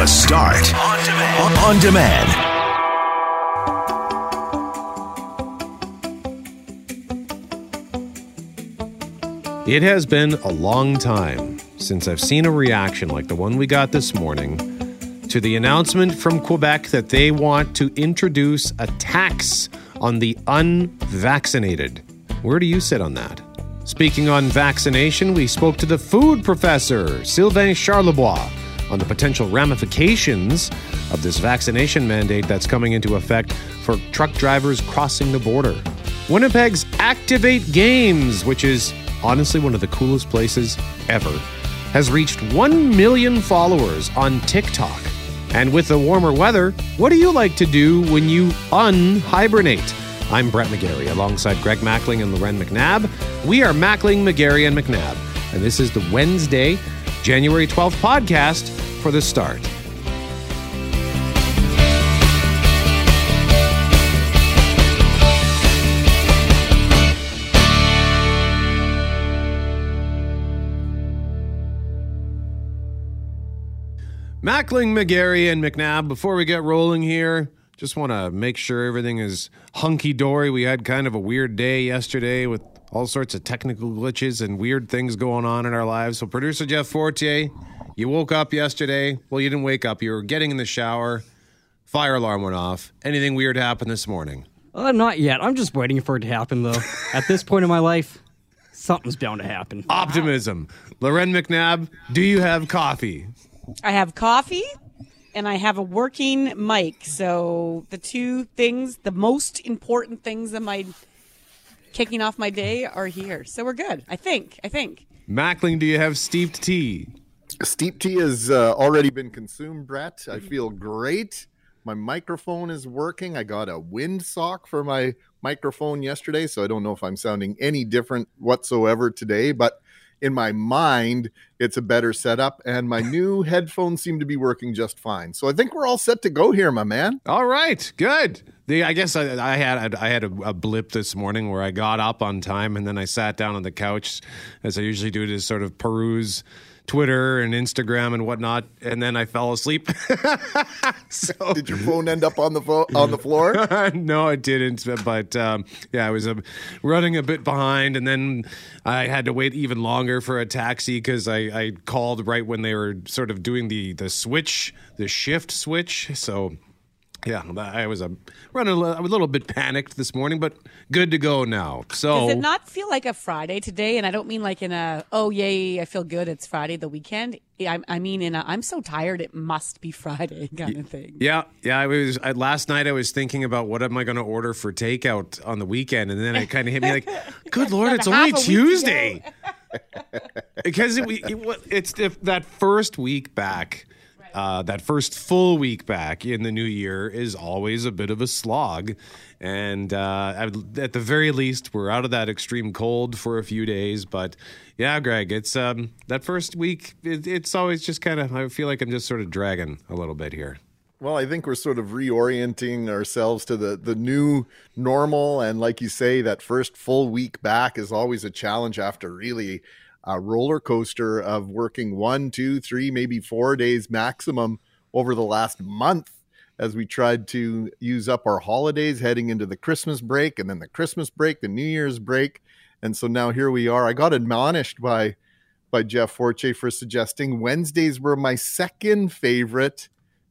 The Start on demand. On demand. It has been a long time since I've seen a reaction like the one we got this morning to the announcement from Quebec that they want to introduce a tax on the unvaccinated. Where do you sit on that? Speaking on vaccination, we spoke to the food professor, Sylvain Charlebois, on the potential ramifications of this vaccination mandate that's coming into effect for truck drivers crossing the border. Winnipeg's Activate Games, which is honestly one of the coolest places ever, has reached 1 million followers on TikTok. And with the warmer weather, what do you like to do when you unhibernate? I'm Brett McGarry alongside Greg Mackling and Loren McNabb. We are Mackling, McGarry, and McNabb. And this is the Wednesday, January 12th podcast for the start. Mackling, McGarry, and McNabb, before we get rolling here, just want to make sure everything is hunky dory. We had kind of a weird day yesterday with all sorts of technical glitches and weird things going on in our lives. So, producer Jeff Fortier, you woke up yesterday. Well, you didn't wake up, you were getting in the shower. Fire alarm went off. Anything weird happened this morning? Uh, not yet. I'm just waiting for it to happen, though. At this point in my life, something's bound to happen. Optimism. Loren McNabb, do you have coffee? I have coffee and I have a working mic. So the two things, the most important things in my kicking off my day are here. So we're good. I think. I think. Mackling, do you have steeped tea? Steep tea has uh, already been consumed, Brett. I feel great. My microphone is working. I got a wind sock for my microphone yesterday, so I don't know if I'm sounding any different whatsoever today, but in my mind, it's a better setup, and my new headphones seem to be working just fine. So I think we're all set to go here, my man. All right, good. The, I guess I, I had I had a, a, blip this morning where I got up on time and then I sat down on the couch, as I usually do, to sort of peruse Twitter and Instagram and whatnot, and then I fell asleep. so, did your phone end up on the fo- on the floor? no, it didn't. But um, yeah, I was uh, running a bit behind, and then I had to wait even longer for a taxi because I, I called right when they were sort of doing the the switch, the shift switch. So yeah, I was a running a little, a little bit panicked this morning, but good to go now. So does it not feel like a Friday today? And I don't mean like in a oh yay, I feel good. It's Friday, the weekend. I, I mean in a I'm so tired, it must be Friday kind of thing. Yeah, yeah. I was I, last night. I was thinking about what am I going to order for takeout on the weekend, and then it kind of hit me like, good lord, it's only Tuesday. because it, it, it's that first week back uh, that first full week back in the new year is always a bit of a slog. And uh, at the very least, we're out of that extreme cold for a few days. But yeah, Greg, it's um, that first week, it, it's always just kind of, I feel like I'm just sort of dragging a little bit here. Well, I think we're sort of reorienting ourselves to the, the new normal. And like you say, that first full week back is always a challenge after really a roller coaster of working one, two, three, maybe four days maximum over the last month as we tried to use up our holidays heading into the Christmas break and then the Christmas break, the New Year's break. And so now here we are. I got admonished by by Jeff Fortier for suggesting Wednesdays were my second favorite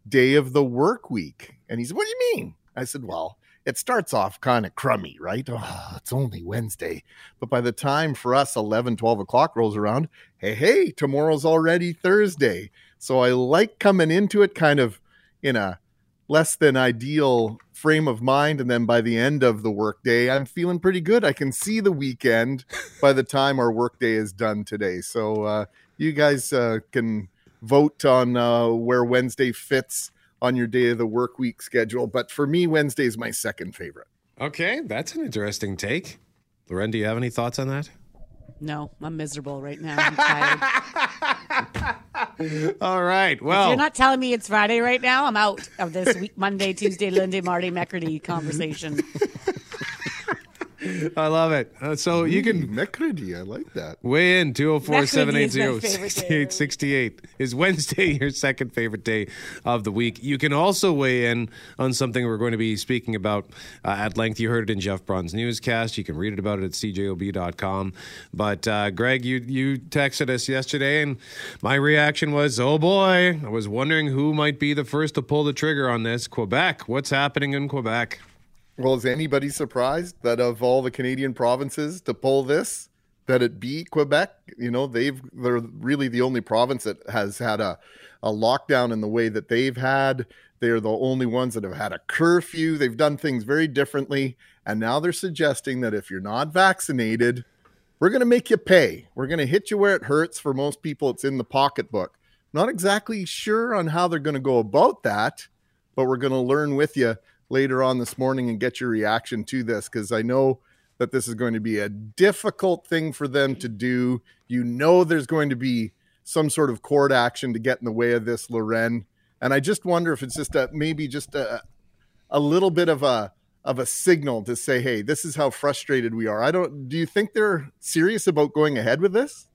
day of the work week. And he said, What do you mean? I said, Well, it starts off kind of crummy, right? Oh, it's only Wednesday. But by the time for us 11, 12 o'clock rolls around, hey, hey, tomorrow's already Thursday. So I like coming into it kind of in a less than ideal frame of mind. And then by the end of the workday, I'm feeling pretty good. I can see the weekend by the time our workday is done today. So uh, you guys uh, can vote on uh, where Wednesday fits on your day of the work week schedule. But for me, Wednesday is my second favorite. Okay, that's an interesting take. Loren, do you have any thoughts on that? No, I'm miserable right now. I'm tired. All right. Well, if you're not telling me it's Friday right now. I'm out of this week, Monday, Tuesday, Lundi, Mardi, Mercredi conversation. I love it. Uh, so you can Mercredi, I like that. Weigh in 204 780 Mercredi is my favorite day. 6868 is Wednesday your second favorite day of the week. You can also weigh in on something we're going to be speaking about uh, at length. You heard it in Jeff Braun's newscast. You can read it about it at cjob.com. But uh, Greg, you you texted us yesterday, and my reaction was, "Oh boy!" I was wondering who might be the first to pull the trigger on this. Quebec. What's happening in Quebec? Well, is anybody surprised that of all the Canadian provinces to pull this, that it be Quebec? You know, they've they're really the only province that has had a a lockdown in the way that they've had. They're the only ones that have had a curfew. They've done things very differently, and now they're suggesting that if you're not vaccinated, we're going to make you pay. We're going to hit you where it hurts. For most people, it's in the pocketbook. Not exactly sure on how they're going to go about that, but we're going to learn with you later on this morning and get your reaction to this because I know that this is going to be a difficult thing for them to do. You know, there's going to be some sort of court action to get in the way of this, Loren. And I just wonder if it's just a maybe just a a little bit of a of a signal to say, hey, this is how frustrated we are. I don't. Do you think they're serious about going ahead with this?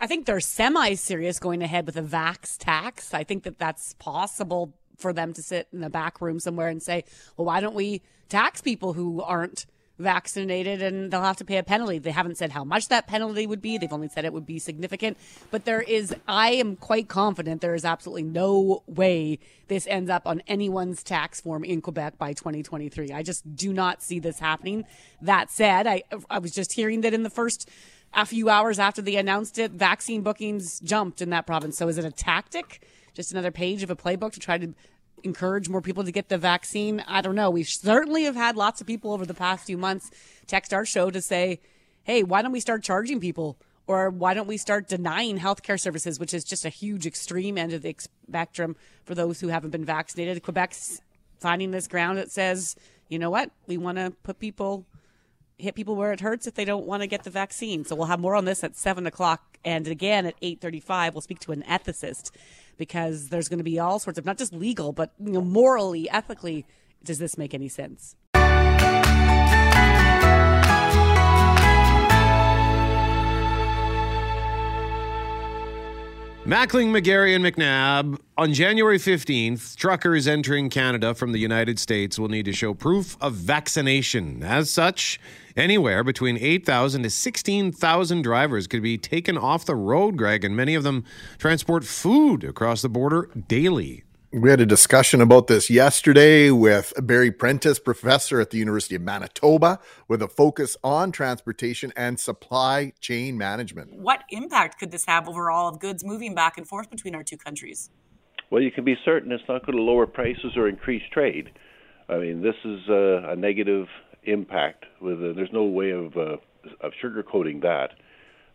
I think they're semi serious going ahead with a vax tax. I think that that's possible for them to sit in a back room somewhere and say, well, why don't we tax people who aren't vaccinated and they'll have to pay a penalty. They haven't said how much that penalty would be. They've only said it would be significant. But there is, I am quite confident there is absolutely no way this ends up on anyone's tax form in Quebec by 2023. I just do not see this happening. That said, I, I was just hearing that in the first a few hours after they announced it, vaccine bookings jumped in that province. So is it a tactic? Just another page of a playbook to try to encourage more people to get the vaccine? I don't know. We certainly have had lots of people over the past few months text our show to say, hey, why don't we start charging people? Or why don't we start denying healthcare services, which is just a huge extreme end of the spectrum for those who haven't been vaccinated? Quebec's finding this ground that says, you know what? We want to put people hit people where it hurts if they don't want to get the vaccine. So we'll have more on this at seven o'clock, and again at eight thirty-five, we'll speak to an ethicist because there's going to be all sorts of not just legal, but you know, morally, ethically, does this make any sense? Mackling, McGarry, and McNabb. On January 15th, truckers entering Canada from the United States will need to show proof of vaccination. As such, anywhere between 8,000 to 16,000 drivers could be taken off the road, Greg, and many of them transport food across the border daily. We had a discussion about this yesterday with Barry Prentice, professor at the University of Manitoba, with a focus on transportation and supply chain management. What impact could this have overall of goods moving back and forth between our two countries? Well, you can be certain it's not going to lower prices or increase trade. I mean, this is a, a negative impact. With a, there's no way of uh, of sugarcoating that,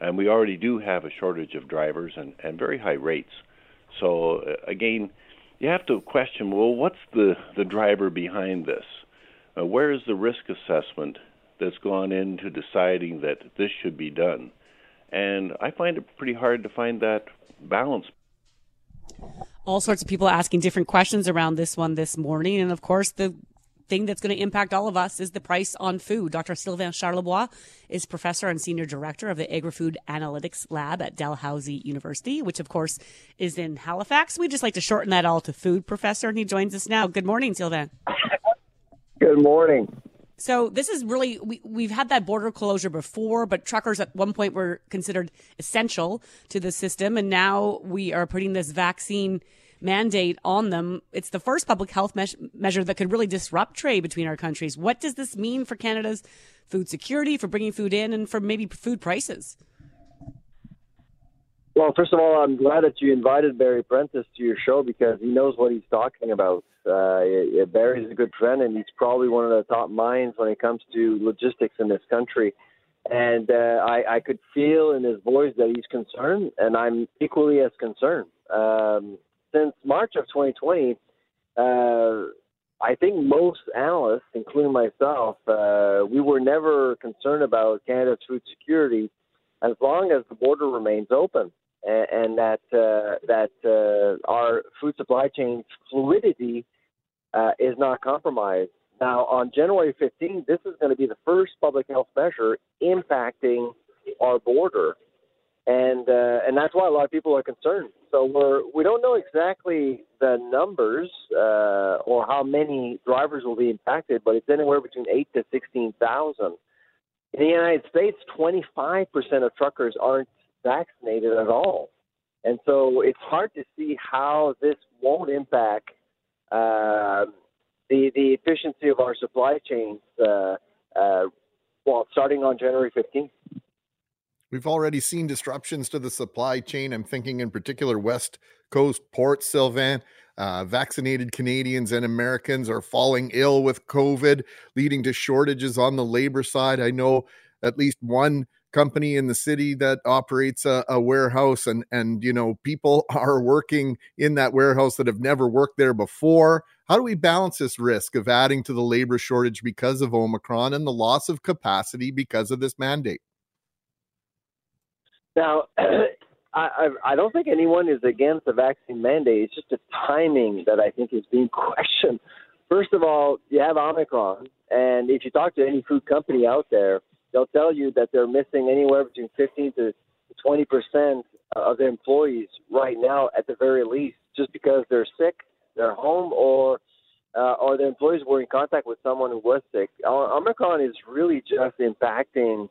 and we already do have a shortage of drivers and, and very high rates. So uh, again you have to question well, what's the, the driver behind this? Uh, where is the risk assessment that's gone into deciding that this should be done? And I find it pretty hard to find that balance. All sorts of people asking different questions around this one this morning. And of course, the thing that's going to impact all of us is the price on food. Dr. Sylvain Charlebois is professor and senior director of the Agri-Food Analytics Lab at Dalhousie University, which of course is in Halifax. We just like to shorten that all to food professor, and he joins us now. Good morning, Sylvain. Good morning. So this is really we, we've had that border closure before, but truckers at one point were considered essential to the system, and now we are putting this vaccine mandate on them. It's the first public health me- measure that could really disrupt trade between our countries. What does this mean for Canada's food security, for bringing food in, and for maybe food prices? Well, first of all, I'm glad that you invited Barry Prentice to your show because he knows what he's talking about. Uh, Barry's a good friend, and he's probably one of the top minds when it comes to logistics in this country. And uh, I, I could feel in his voice that he's concerned, and I'm equally as concerned. Um, since March of 2020, uh, I think most analysts, including myself, uh, we were never concerned about Canada's food security as long as the border remains open and, and that uh, that uh, our food supply chain fluidity uh, is not compromised. Now, on January 15th, this is going to be the first public health measure impacting our border, and uh, and that's why a lot of people are concerned. So we're we don't know exactly the numbers uh, or how many drivers will be impacted, but it's anywhere between eight to sixteen thousand. In the United States, 25% of truckers aren't vaccinated at all, and so it's hard to see how this won't impact uh, the the efficiency of our supply chains. Uh, uh, well, starting on January 15th. We've already seen disruptions to the supply chain. I'm thinking in particular West Coast ports, Sylvain. Uh, vaccinated Canadians and Americans are falling ill with COVID, leading to shortages on the labor side. I know at least one company in the city that operates a, a, warehouse and and you know people are working in that warehouse that have never worked there before how do we balance this risk of adding to the labor shortage because of omicron and the loss of capacity because of this mandate now, I, I don't think anyone is against the vaccine mandate. It's just the timing that I think is being questioned. First of all, you have Omicron, and if you talk to any food company out there, they'll tell you that they're missing anywhere between 15 to 20 percent of their employees right now, at the very least, just because they're sick, they're home, or uh, or the employees were in contact with someone who was sick. Omicron is really just impacting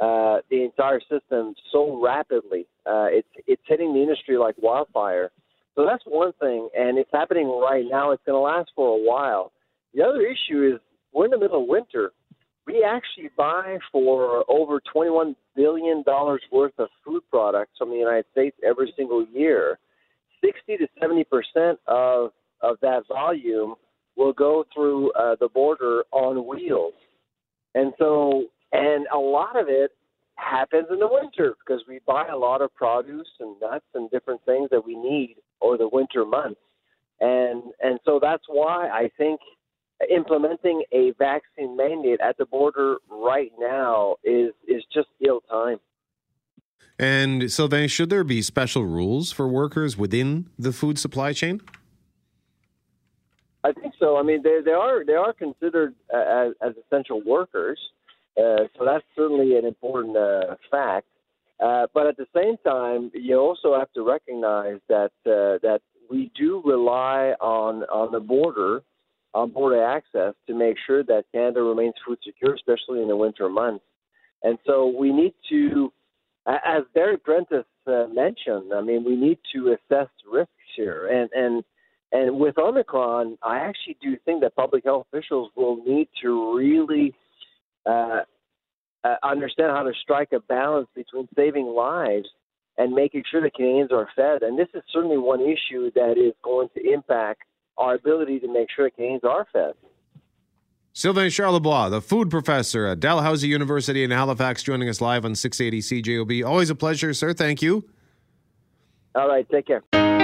uh, the entire system so rapidly. Uh, it's it's hitting the industry like wildfire. So that's one thing, and it's happening right now. It's going to last for a while. The other issue is we're in the middle of winter. We actually buy for over $21 billion worth of food products from the United States every single year. 60 to 70 percent of of that volume will go through uh, the border on wheels, and so and a lot of it happens in the winter because we buy a lot of produce and nuts and different things that we need over the winter months. And and so that's why I think implementing a vaccine mandate at the border right now is is just ill time. And so then should there be special rules for workers within the food supply chain? I think so. I mean, they, they are they are considered uh, as, as essential workers, uh, so that's certainly an important uh, fact. Uh, but at the same time, you also have to recognize that uh, that we do rely on on the border, on border access, to make sure that Canada remains food secure, especially in the winter months. And so we need to, as Barry Prentice uh, mentioned, I mean, we need to assess risks here. And and and with Omicron, I actually do think that public health officials will need to really uh, uh, understand how to strike a balance between saving lives and making sure that Canadians are fed. And this is certainly one issue that is going to impact our ability to make sure Canadians are fed. Sylvain Charlebois, the food professor at Dalhousie University in Halifax, joining us live on 680 CJOB. Always a pleasure, sir. Thank you. All right. Take care.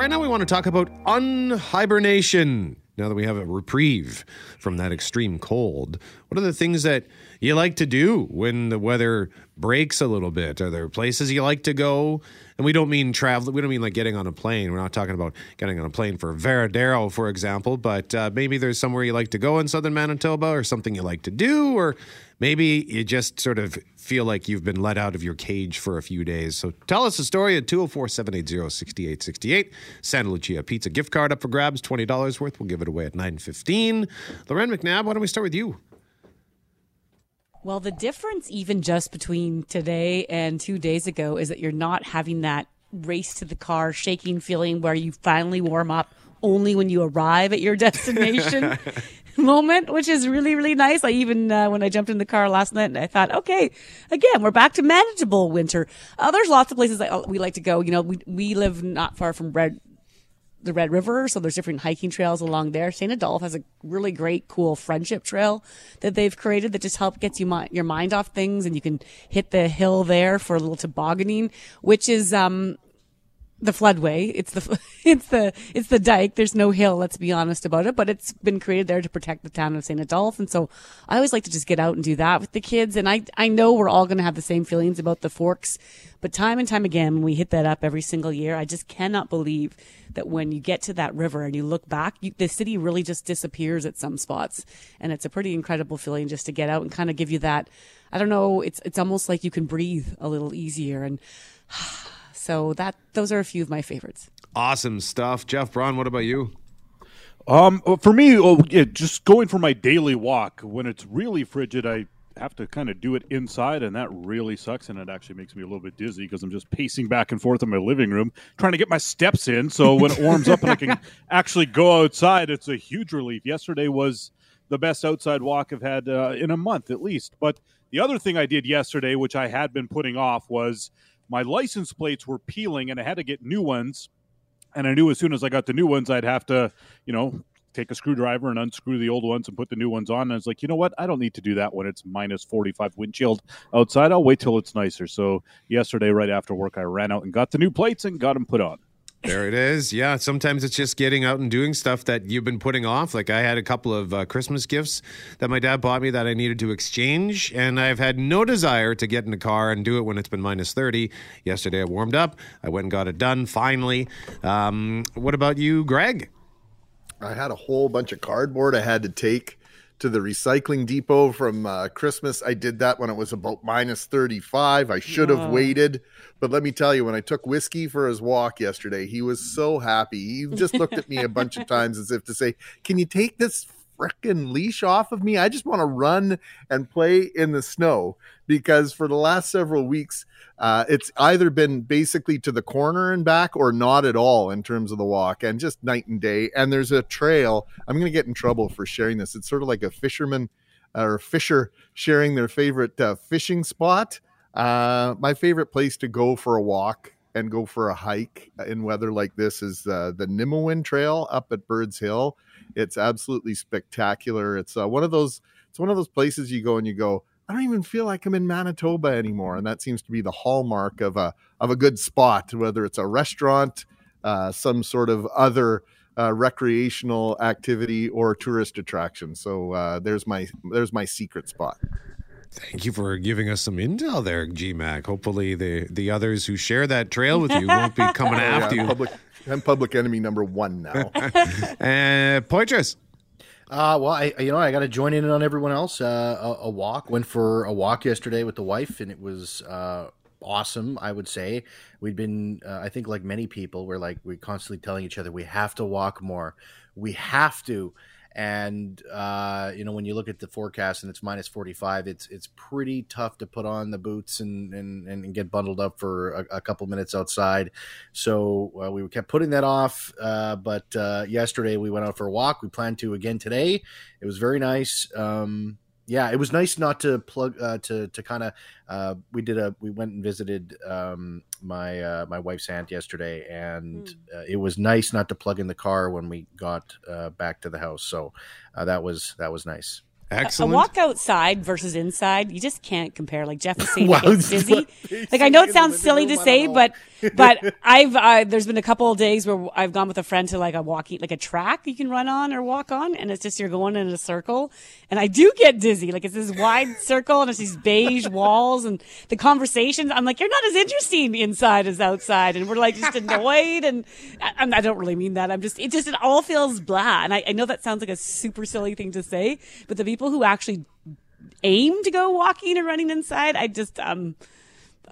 Right now, we want to talk about unhibernation. Now that we have a reprieve from that extreme cold, what are the things that you like to do when the weather breaks a little bit? Are there places you like to go? And we don't mean travel. We don't mean like getting on a plane. We're not talking about getting on a plane for Varadero, for example. But uh, maybe there's somewhere you like to go in southern Manitoba, or something you like to do, or maybe you just sort of feel like you've been let out of your cage for a few days. So tell us a story at 204 780 6868. Santa Lucia Pizza gift card up for grabs, $20 worth. We'll give it away at 915. Loren McNabb, why don't we start with you? Well, the difference, even just between today and two days ago, is that you're not having that race to the car, shaking feeling where you finally warm up only when you arrive at your destination. moment, which is really, really nice. I even, uh, when I jumped in the car last night and I thought, okay, again, we're back to manageable winter. Uh, there's lots of places that uh, we like to go. You know, we, we live not far from Red, the Red River, so there's different hiking trails along there. St. Adolphe has a really great, cool friendship trail that they've created that just help gets you mi- your mind off things, and you can hit the hill there for a little tobogganing, which is um, the floodway. It's the it's the it's the dike. There's no hill. Let's be honest about it. But it's been created there to protect the town of St. Adolphe, and so I always like to just get out and do that with the kids. And I I know we're all going to have the same feelings about the forks, but time and time again, when we hit that up every single year, I just cannot believe that when you get to that river and you look back, you, the city really just disappears at some spots, and it's a pretty incredible feeling just to get out and kind of give you that. I don't know. It's it's almost like you can breathe a little easier and. So that those are a few of my favorites. Awesome stuff. Jeff Braun, what about you? Um, for me, oh, yeah, just going for my daily walk when it's really frigid, I have to kind of do it inside, and that really sucks. And it actually makes me a little bit dizzy because I'm just pacing back and forth in my living room trying to get my steps in. So when it warms up and I can actually go outside, it's a huge relief. Yesterday was the best outside walk I've had uh, in a month at least. But the other thing I did yesterday, which I had been putting off, was my license plates were peeling and I had to get new ones. And I knew as soon as I got the new ones, I'd have to, you know, take a screwdriver and unscrew the old ones and put the new ones on. And I was like, you know what? I don't need to do that when it's minus 45 windchill outside. I'll wait till it's nicer. So yesterday, right after work, I ran out and got the new plates and got them put on. There it is. Yeah, sometimes it's just getting out and doing stuff that you've been putting off. Like I had a couple of uh, Christmas gifts that my dad bought me that I needed to exchange, and I've had no desire to get in the car and do it when it's been minus 30. Yesterday I warmed up. I went and got it done finally. Um, what about you, Greg? I had a whole bunch of cardboard I had to take to the recycling depot from uh, Christmas. I did that when it was about minus 35. I should have Wow. waited. But let me tell you, when I took Whiskey for his walk yesterday, he was so happy. He just looked at me a bunch of times as if to say, Can you take this frickin' leash off of me? I just want to run and play in the snow. Because for the last several weeks, uh, it's either been basically to the corner and back or not at all in terms of the walk and just night and day. And there's a trail. I'm going to get in trouble for sharing this. It's sort of like a fisherman or fisher sharing their favorite uh, fishing spot. Uh, my favorite place to go for a walk and go for a hike in weather like this is uh, the Nimawin Trail up at Birds Hill. It's absolutely spectacular. It's uh, one of those. It's one of those places you go and you go. I don't even feel like I'm in Manitoba anymore, and that seems to be the hallmark of a of a good spot, whether it's a restaurant, uh, some sort of other uh, recreational activity or tourist attraction. So uh, there's my there's my secret spot. Thank you for giving us some intel there, GMAC. Hopefully, the the others who share that trail with you won't be coming Oh, yeah, after you. Public, I'm public enemy number one now. Uh, Poitras. Uh, well, I you know I got to join in on everyone else. Uh, a, a walk. Went for a walk yesterday with the wife, and it was uh, awesome. I would say we'd been. Uh, I think like many people, we're like we're constantly telling each other we have to walk more. We have to. And uh, you know when you look at the forecast and it's minus forty five, it's it's pretty tough to put on the boots and and, and get bundled up for a, a couple minutes outside. So uh, we kept putting that off. Uh, but uh, yesterday we went out for a walk. We plan to again today. It was very nice. Um, yeah, it was nice not to plug uh, to to kind of. Uh, we did a we went and visited um, my uh, my wife's aunt yesterday, and uh, it was nice not to plug in the car when we got uh, back to the house. So uh, that was that was nice. A walk outside versus inside, you just can't compare. Like Jeff was saying, Wow, it gets dizzy. Like I know it sounds silly to say, but but I've uh, there's been a couple of days where I've gone with a friend to like a walking like a track you can run on or walk on, and it's just you're going in a circle, and I do get dizzy. Like it's this wide circle and it's these beige walls, and the conversations. I'm like, you're not as interesting inside as outside, and we're like just annoyed, and I, I don't really mean that. I'm just it just it all feels blah, and I, I know that sounds like a super silly thing to say, but the people who actually aim to go walking or running inside, I just um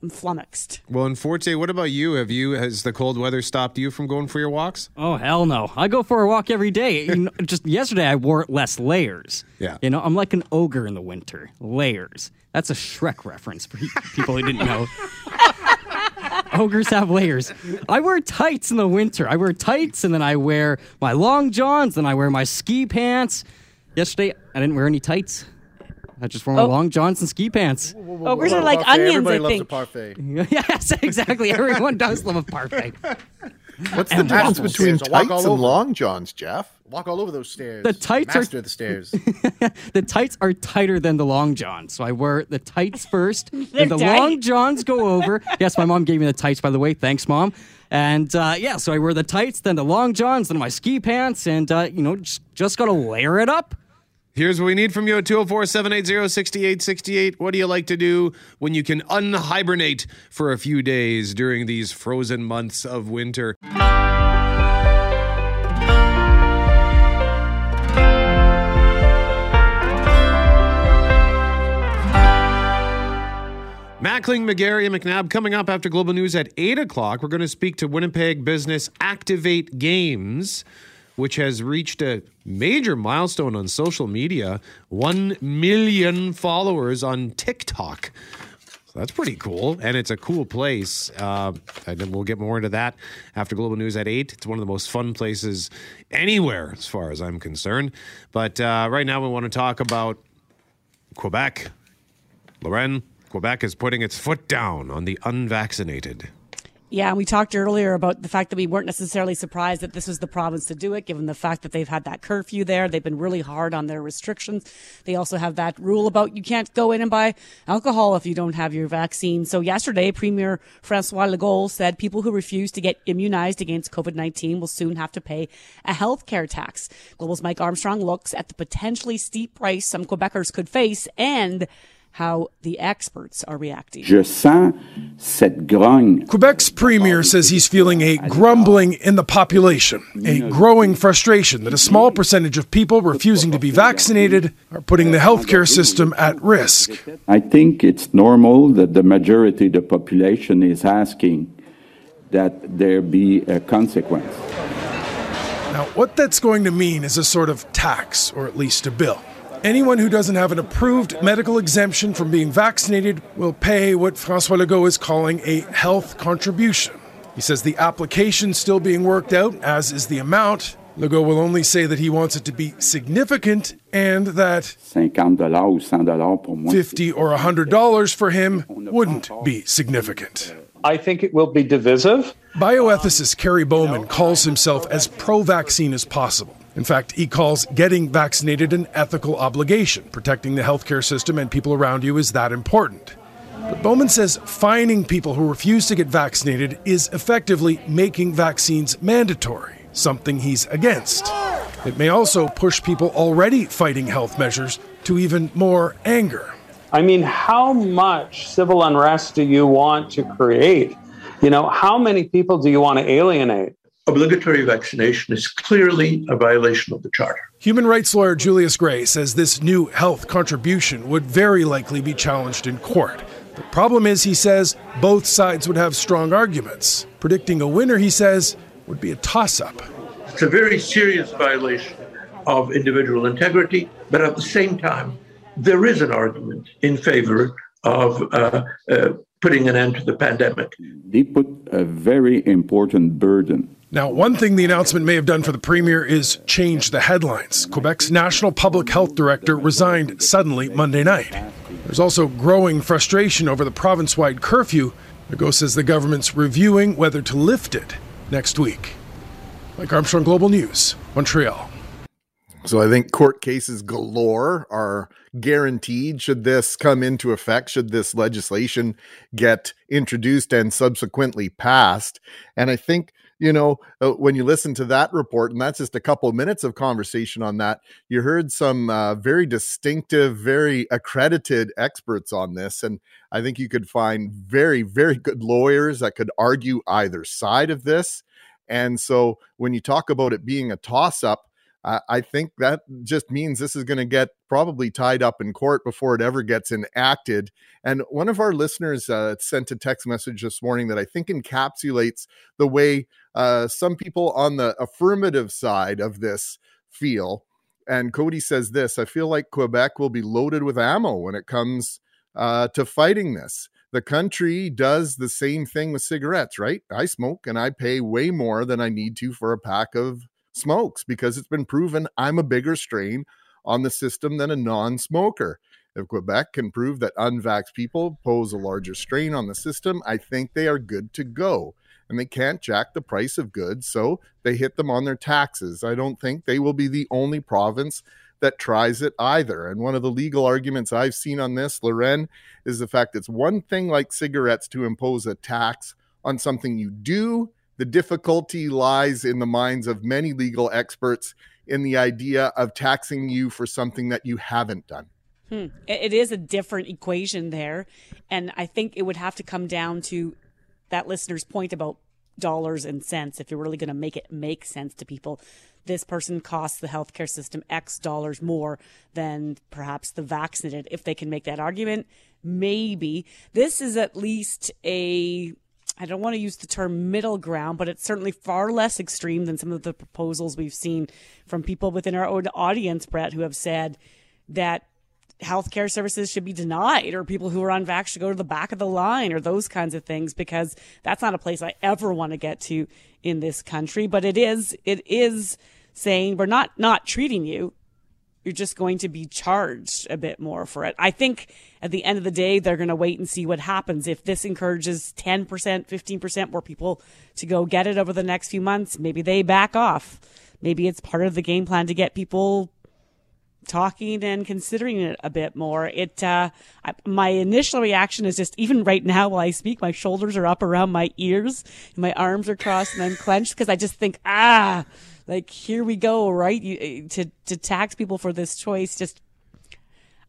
I'm flummoxed. Well, in Forte, what about you? Have you has the cold weather stopped you from going for your walks? Oh hell no! I go for a walk every day. You know, just yesterday, I wore less layers. Yeah. you know, I'm like an ogre in the winter. Layers. That's a Shrek reference for people who didn't know. Ogres have layers. I wear tights in the winter. I wear tights, and then I wear my long johns. Then I wear my ski pants. Yesterday, I didn't wear any tights. I just wore my Oh. long johns and ski pants. Ogres are like onions, Everybody I loves think. a parfait. yes, exactly. Everyone does love a parfait. What's the difference waffles. between Stairs, I'll walk tights all and over. long johns, Jeff? Walk all over those stairs. The tights are- Master of the stairs. the tights are tighter than the long johns. So I wear the tights first, and the tight. long johns go over. yes, my mom gave me the tights, by the way. Thanks, mom. And uh, yeah, so I wear the tights, then the long johns, then my ski pants, and uh, you know, just, just gotta layer it up. Here's what we need from you at 204 780 6868. What do you like to do when you can unhibernate for a few days during these frozen months of winter? Mackling, McGarry, and McNabb coming up after Global News at 8 o'clock. We're going to speak to Winnipeg business Activate Games, which has reached a major milestone on social media 1 million followers on TikTok. So that's pretty cool. And it's a cool place. Uh, and we'll get more into that after Global News at 8. It's one of the most fun places anywhere, as far as I'm concerned. But uh, right now, we want to talk about Quebec. Loren, Quebec is putting its foot down on the unvaccinated. Yeah, and we talked earlier about the fact that we weren't necessarily surprised that this was the province to do it, given the fact that they've had that curfew there. They've been really hard on their restrictions. They also have that rule about you can't go in and buy alcohol if you don't have your vaccine. So yesterday, Premier Francois Legault said people who refuse to get immunized against COVID-19 will soon have to pay a health care tax. Global's Mike Armstrong looks at the potentially steep price some Quebecers could face and how the experts are reacting. Je sens cette grogne. Quebec's premier says he's feeling a grumbling in the population, a growing frustration that a small percentage of people refusing to be vaccinated are putting the healthcare system at risk. I think it's normal that the majority of the population is asking that there be a consequence. Now, what that's going to mean is a sort of tax, or at least a bill. Anyone who doesn't have an approved medical exemption from being vaccinated will pay what Francois Legault is calling a health contribution. He says the application's still being worked out, as is the amount. Legault will only say that he wants it to be significant and that 50 ou 100 50 or 100 dollars for him wouldn't be significant. I think it will be divisive. Bioethicist Kerry Bowman calls himself as pro vaccine as possible. In fact, he calls getting vaccinated an ethical obligation. Protecting the healthcare system and people around you is that important. But Bowman says fining people who refuse to get vaccinated is effectively making vaccines mandatory, something he's against. It may also push people already fighting health measures to even more anger. I mean, how much civil unrest do you want to create? You know, how many people do you want to alienate? Obligatory vaccination is clearly a violation of the Charter. Human rights lawyer Julius Grey says this new health contribution would very likely be challenged in court. The problem is, he says, both sides would have strong arguments. Predicting a winner, he says, would be a toss up. It's a very serious violation of individual integrity, but at the same time, there is an argument in favor of uh, uh, putting an end to the pandemic. They put a very important burden Now, one thing the announcement may have done for the premier is change the headlines. Quebec's national public health director resigned suddenly Monday night. There's also growing frustration over the province wide curfew. Legault says the government's reviewing whether to lift it next week. Mike Armstrong Global News, Montreal. So I think court cases galore are guaranteed should this come into effect, should this legislation get introduced and subsequently passed. And I think, you know, uh, when you listen to that report, and that's just a couple of minutes of conversation on that, you heard some uh, very distinctive, very accredited experts on this. And I think you could find very, very good lawyers that could argue either side of this. And so when you talk about it being a toss up, I think that just means this is going to get probably tied up in court before it ever gets enacted. And one of our listeners uh, sent a text message this morning that I think encapsulates the way uh, some people on the affirmative side of this feel. And Cody says this I feel like Quebec will be loaded with ammo when it comes uh, to fighting this. The country does the same thing with cigarettes, right? I smoke and I pay way more than I need to for a pack of smokes because it's been proven I'm a bigger strain on the system than a non smoker. If Quebec can prove that unvaxxed people pose a larger strain on the system, I think they are good to go. and they can't jack the price of goods, so they hit them on their taxes. I don't think they will be the only province that tries it either. And one of the legal arguments I've seen on this, Loren, is the fact it's one thing like cigarettes to impose a tax on something you do. The difficulty lies in the minds of many legal experts in the idea of taxing you for something that you haven't done. Hmm. It is a different equation there. And I think it would have to come down to that listener's point about dollars and cents if you're really going to make it make sense to people. This person costs the healthcare system X dollars more than perhaps the vaccinated. If they can make that argument, maybe. This is at least a I don't want to use the term middle ground, but it's certainly far less extreme than some of the proposals we've seen from people within our own audience, Brett, who have said that healthcare services should be denied or people who are unvaxxed should go to the back of the line or those kinds of things because that's not a place I ever want to get to in this country. But it is, it is saying we're not, not treating you. You're just going to be charged a bit more for it. I think at the end of the day, they're going to wait and see what happens. If this encourages 10%, 15% more people to go get it over the next few months, maybe they back off. Maybe it's part of the game plan to get people talking and considering it a bit more. It, uh, my initial reaction is just even right now while I speak, my shoulders are up around my ears, and my arms are crossed and I'm clenched because I just think, ah, like here we go, right? You, eh, to to tax people for this choice, just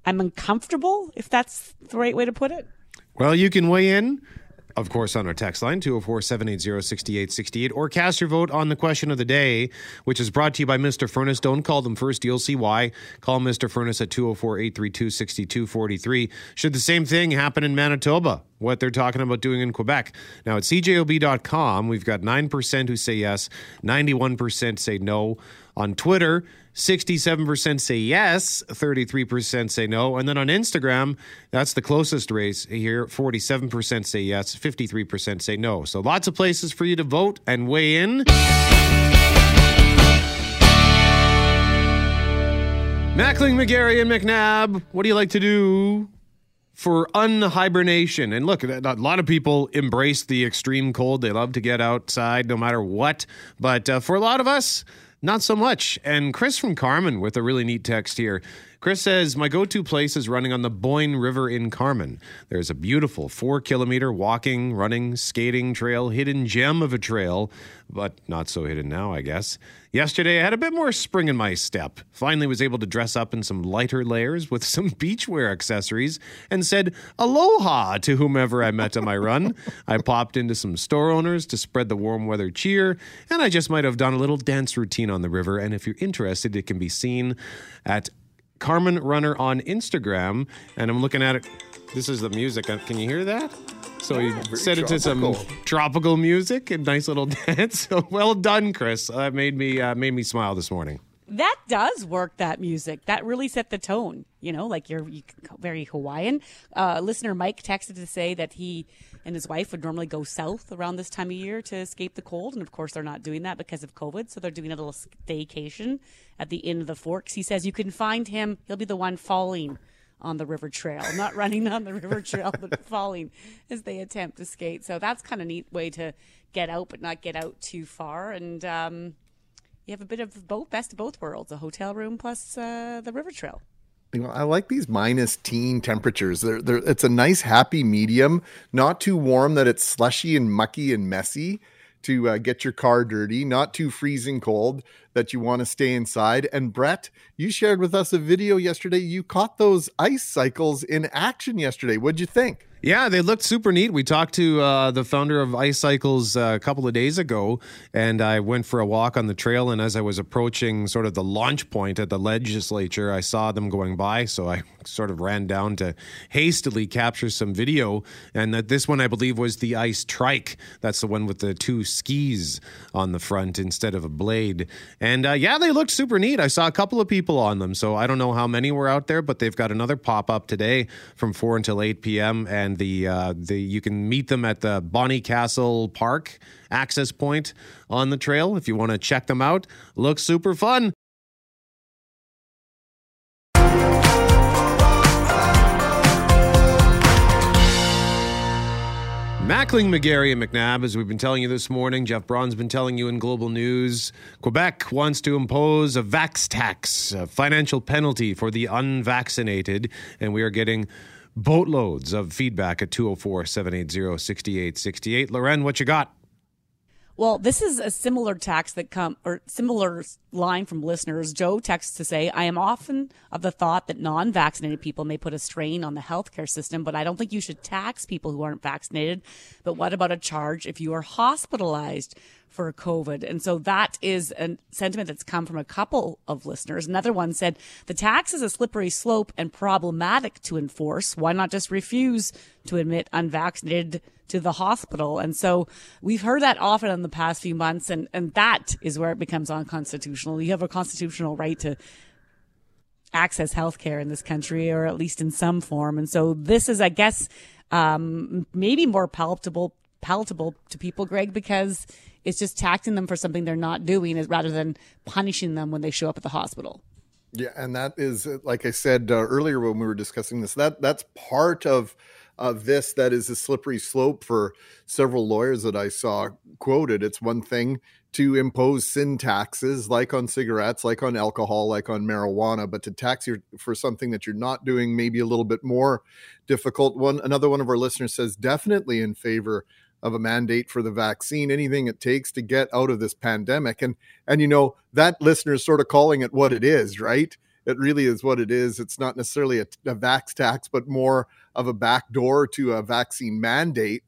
I'm uncomfortable if that's the right way to put it. Well, you can weigh in, of course, on our text line, 204 780 6868, or cast your vote on the question of the day, which is brought to you by Mr. Furnace. Don't call them first. You'll see why. Call Mr. Furnace at 204 832 6243. Should the same thing happen in Manitoba? What they're talking about doing in Quebec. Now, at CJOB.com, we've got 9% who say yes, 91% say no. On Twitter, 67% say yes, 33% say no. And then on Instagram, that's the closest race here. 47% say yes, 53% say no. So lots of places for you to vote and weigh in. Mackling, McGarry, and McNabb, what do you like to do for unhibernation? And look, a lot of people embrace the extreme cold. They love to get outside no matter what. But uh, for a lot of us, not so much. And Chris from Carman with a really neat text here. Chris says, My go to place is running on the Boyne River in Carman. There's a beautiful four kilometer walking, running, skating trail, hidden gem of a trail, but not so hidden now, I guess. Yesterday, I had a bit more spring in my step. Finally, was able to dress up in some lighter layers with some beachwear accessories and said aloha to whomever I met on my run. I popped into some store owners to spread the warm weather cheer, and I just might have done a little dance routine on the river. And if you're interested, it can be seen at Carman Runner on Instagram, and I'm looking at it. This is the music. Uh, Can you hear that? So Yeah, you very set it to some tropical. tropical music and nice little dance. So well done, Chris. That made me uh, made me smile this morning. That does work. That music that really set the tone. You know, like you're you, very Hawaiian. Uh, listener Mike texted to say that he and his wife would normally go south around this time of year to escape the cold, and of course they're not doing that because of COVID. So they're doing a little staycation at the Inn of the Forks. He says you can find him. He'll be the one falling on the river trail, not running on the river trail, but falling as they attempt to skate. So that's kind of neat way to get out, but not get out too far. And um, you have a bit of both, best of both worlds: a hotel room plus uh, the river trail. You know, I like these minus teen temperatures. They're, they're, it's a nice happy medium, not too warm that it's slushy and mucky and messy to uh, get your car dirty, not too freezing cold that you want to stay inside. And Brett, you shared with us a video yesterday. You caught those ice cycles in action yesterday. What'd you think? Yeah, they looked super neat. We talked to uh, the founder of Ice Cycles uh, a couple of days ago, and I went for a walk on the trail. And as I was approaching sort of the launch point at the legislature, I saw them going by. So I sort of ran down to hastily capture some video. And that this one, I believe, was the Ice Trike. That's the one with the two skis on the front instead of a blade. And uh, yeah, they looked super neat. I saw a couple of people on them. So I don't know how many were out there, but they've got another pop up today from 4 until 8 p.m. And the, uh, the you can meet them at the Bonnycastle Park access point on the trail if you want to check them out. Looks super fun. Mackling, McGarry, and McNabb, as we've been telling you this morning, Jeff Braun's been telling you in Global News, Quebec wants to impose a vax tax, a financial penalty for the unvaccinated, and we are getting boatloads of feedback at 204 780 6868. Loren, what you got? Well, this is a similar tax that come or similar line from listeners. Joe texts to say, I am often of the thought that non vaccinated people may put a strain on the healthcare system, but I don't think you should tax people who aren't vaccinated. But what about a charge if you are hospitalized for COVID? And so that is a sentiment that's come from a couple of listeners. Another one said, the tax is a slippery slope and problematic to enforce. Why not just refuse to admit unvaccinated to the hospital. And so we've heard that often in the past few months, and, and that is where it becomes unconstitutional. You have a constitutional right to access healthcare in this country, or at least in some form. And so this is, I guess, um, maybe more palatable palatable to people, Greg, because it's just taxing them for something they're not doing rather than punishing them when they show up at the hospital. Yeah, and that is like I said uh, earlier when we were discussing this. That that's part of of this that is a slippery slope for several lawyers that I saw quoted. It's one thing to impose sin taxes like on cigarettes, like on alcohol, like on marijuana, but to tax you for something that you're not doing maybe a little bit more difficult. One another one of our listeners says definitely in favor of a mandate for the vaccine, anything it takes to get out of this pandemic. And and you know, that listener is sort of calling it what it is, right? It really is what it is. It's not necessarily a, a vax tax, but more of a backdoor to a vaccine mandate.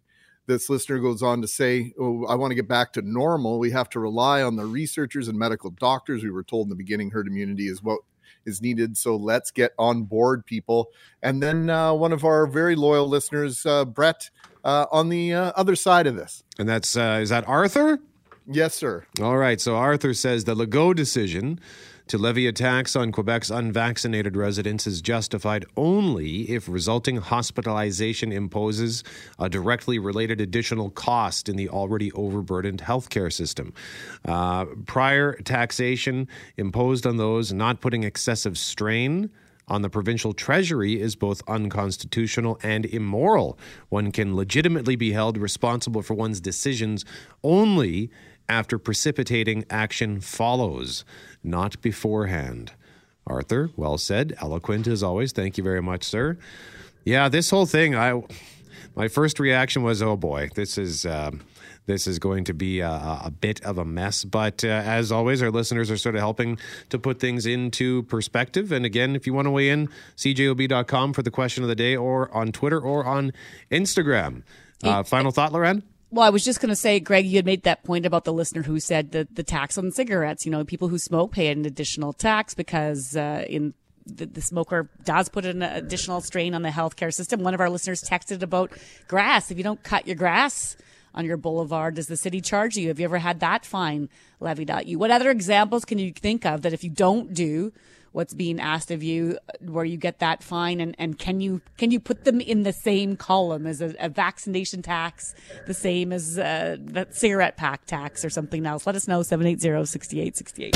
This listener goes on to say, oh, I want to get back to normal. We have to rely on the researchers and medical doctors. We were told in the beginning herd immunity is what is needed. So let's get on board, people. And then uh, one of our very loyal listeners, uh, Brett, uh, on the uh, other side of this. And that's, uh, is that Arthur? Yes, sir. All right. So Arthur says the Legault decision to levy a tax on Quebec's unvaccinated residents is justified only if resulting hospitalization imposes a directly related additional cost in the already overburdened healthcare system. Uh, prior taxation imposed on those not putting excessive strain on the provincial treasury is both unconstitutional and immoral. One can legitimately be held responsible for one's decisions only after precipitating action follows, not beforehand. Arthur, well said, eloquent as always. Thank you very much, sir. Yeah, this whole thing, I my first reaction was, oh boy, this is. Uh, this is going to be a, a bit of a mess. But uh, as always, our listeners are sort of helping to put things into perspective. And again, if you want to weigh in, cjob.com for the question of the day, or on Twitter or on Instagram. Uh, final thought, Loren? Well, I was just going to say, Greg, you had made that point about the listener who said that the tax on cigarettes, you know, people who smoke pay an additional tax because uh, in the, the, smoker does put an additional strain on the healthcare system. One of our listeners texted about grass. If you don't cut your grass on your boulevard, does the city charge you? Have you ever had that fine levied at you? What other examples can you think of that if you don't do what's being asked of you where you get that fine and, and can you can you put them in the same column as a, a vaccination tax the same as uh, that cigarette pack tax or something else let us know 780-6868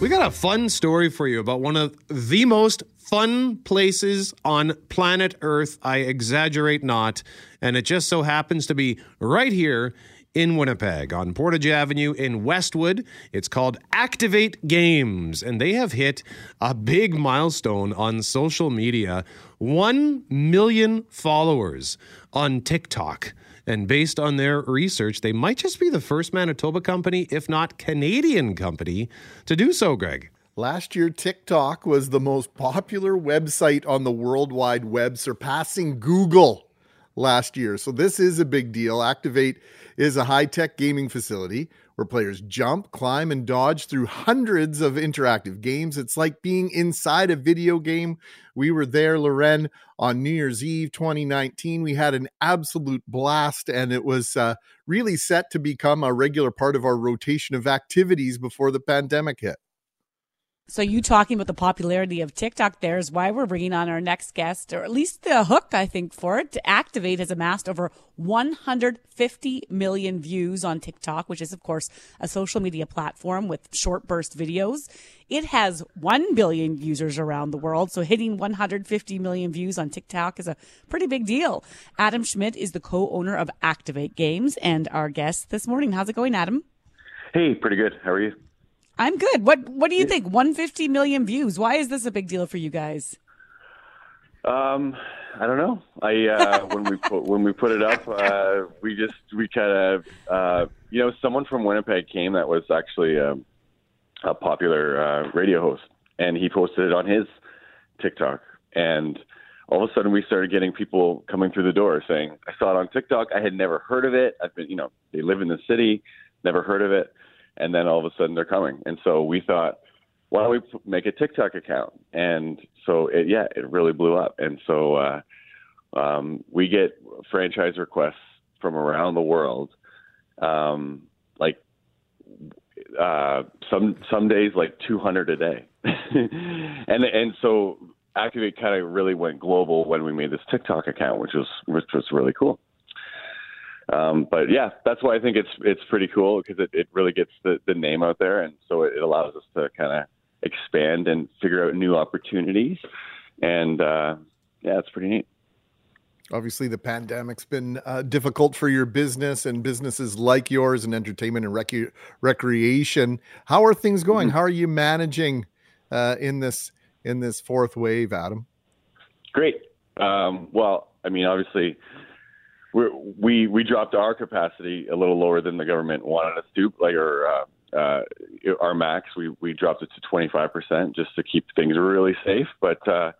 we got a fun story for you about one of the most fun places on planet Earth. I exaggerate not. And it just so happens to be right here in Winnipeg on Portage Avenue in Westwood. It's called Activate Games, and they have hit a big milestone on social media 1 million followers on TikTok. And based on their research, they might just be the first Manitoba company, if not Canadian company, to do so, Greg. Last year, TikTok was the most popular website on the World Wide Web, surpassing Google last year. So, this is a big deal. Activate is a high tech gaming facility where players jump, climb, and dodge through hundreds of interactive games. It's like being inside a video game. We were there, Loren, on New Year's Eve 2019. We had an absolute blast, and it was uh, really set to become a regular part of our rotation of activities before the pandemic hit. So you talking about the popularity of TikTok there is why we're bringing on our next guest, or at least the hook, I think, for it. To Activate has amassed over 150 million views on TikTok, which is, of course, a social media platform with short burst videos. It has 1 billion users around the world. So hitting 150 million views on TikTok is a pretty big deal. Adam Schmidt is the co-owner of Activate Games and our guest this morning. How's it going, Adam? Hey, pretty good. How are you? I'm good. What What do you think? 150 million views. Why is this a big deal for you guys? Um, I don't know. I uh, when we put when we put it up, uh, we just we kind of uh, you know someone from Winnipeg came that was actually um, a popular uh, radio host, and he posted it on his TikTok, and all of a sudden we started getting people coming through the door saying, "I saw it on TikTok. I had never heard of it. I've been you know they live in the city, never heard of it." And then all of a sudden they're coming. And so we thought, why don't we make a TikTok account? And so it, yeah, it really blew up. And so uh, um, we get franchise requests from around the world, um, like uh, some some days like 200 a day, and and so Activate kind of really went global when we made this TikTok account, which was which was really cool. Um, but yeah, that's why I think it's it's pretty cool because it, it really gets the, the name out there, and so it, it allows us to kind of expand and figure out new opportunities. And uh, yeah, it's pretty neat. Obviously, the pandemic's been uh, difficult for your business and businesses like yours in entertainment and rec- recreation. How are things going? Mm-hmm. How are you managing uh, in this in this fourth wave, Adam? Great. Um, well, I mean, obviously, we we dropped our capacity a little lower than the government wanted us to, like our uh, uh, our max. We we dropped it to 25 percent just to keep things really safe. But uh,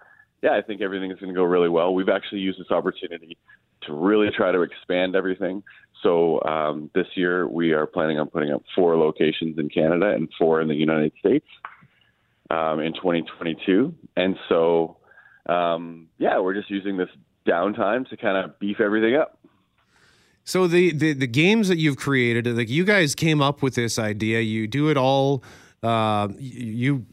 yeah, I think everything is going to go really well. We've actually used this opportunity to really try to expand everything. So um, this year we are planning on putting up four locations in Canada and four in the United States um, in 2022. And so um, yeah, we're just using this downtime to kind of beef everything up. So the, the the games that you've created, like you guys came up with this idea. You do it all. Uh, you